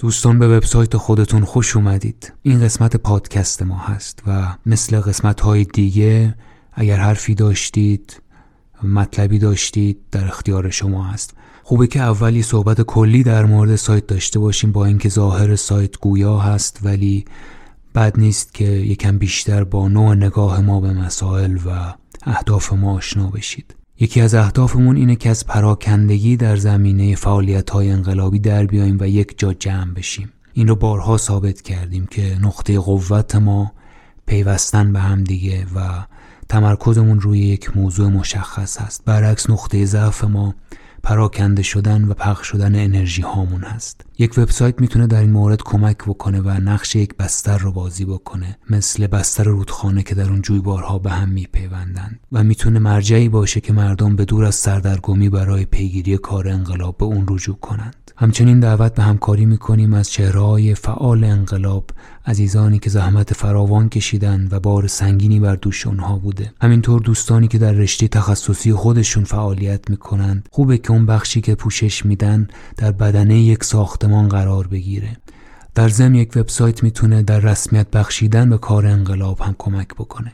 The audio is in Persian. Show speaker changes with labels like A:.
A: دوستان به وبسایت خودتون خوش اومدید. این قسمت پادکست ما هست و مثل قسمت های دیگه اگر حرفی داشتید مطلبی داشتید در اختیار شما هست. خوبه که اولی صحبت کلی در مورد سایت داشته باشیم با اینکه ظاهر سایت گویا هست ولی بد نیست که یکم بیشتر با نوع نگاه ما به مسائل و اهداف ما آشنا بشید. یکی از اهدافمون اینه که از پراکندگی در زمینه فعالیت های انقلابی در بیاییم و یک جا جمع بشیم. این رو بارها ثابت کردیم که نقطه قوت ما پیوستن به هم دیگه و تمرکزمون روی یک موضوع مشخص هست. برعکس نقطه ضعف ما پراکنده شدن و پخش شدن انرژی هامون هست. یک وبسایت می‌تونه در این مورد کمک بکنه و نقش یک بستر رو بازی بکنه مثل بستر رودخانه که در اون جویبارها به هم میپیوندند. و می‌تونه مرجعی باشه که مردم به دور از سردرگمی برای پیگیری کار انقلاب به اون رجوع کنند. همچنین دعوت به همکاری می‌کنیم از چهرهای فعال انقلاب عزیزانی که زحمت فراوان کشیدن و بار سنگینی بر دوش اونها بوده. همینطور دوستانی که در رشته تخصصی خودشون فعالیت می‌کنند. خوبه که اون بخشی که پوشش میدن در بدنه یک ساختمان قرار بگیره. در ضمن یک وبسایت می‌تونه در رسمیت بخشیدن به کار انقلاب هم کمک بکنه.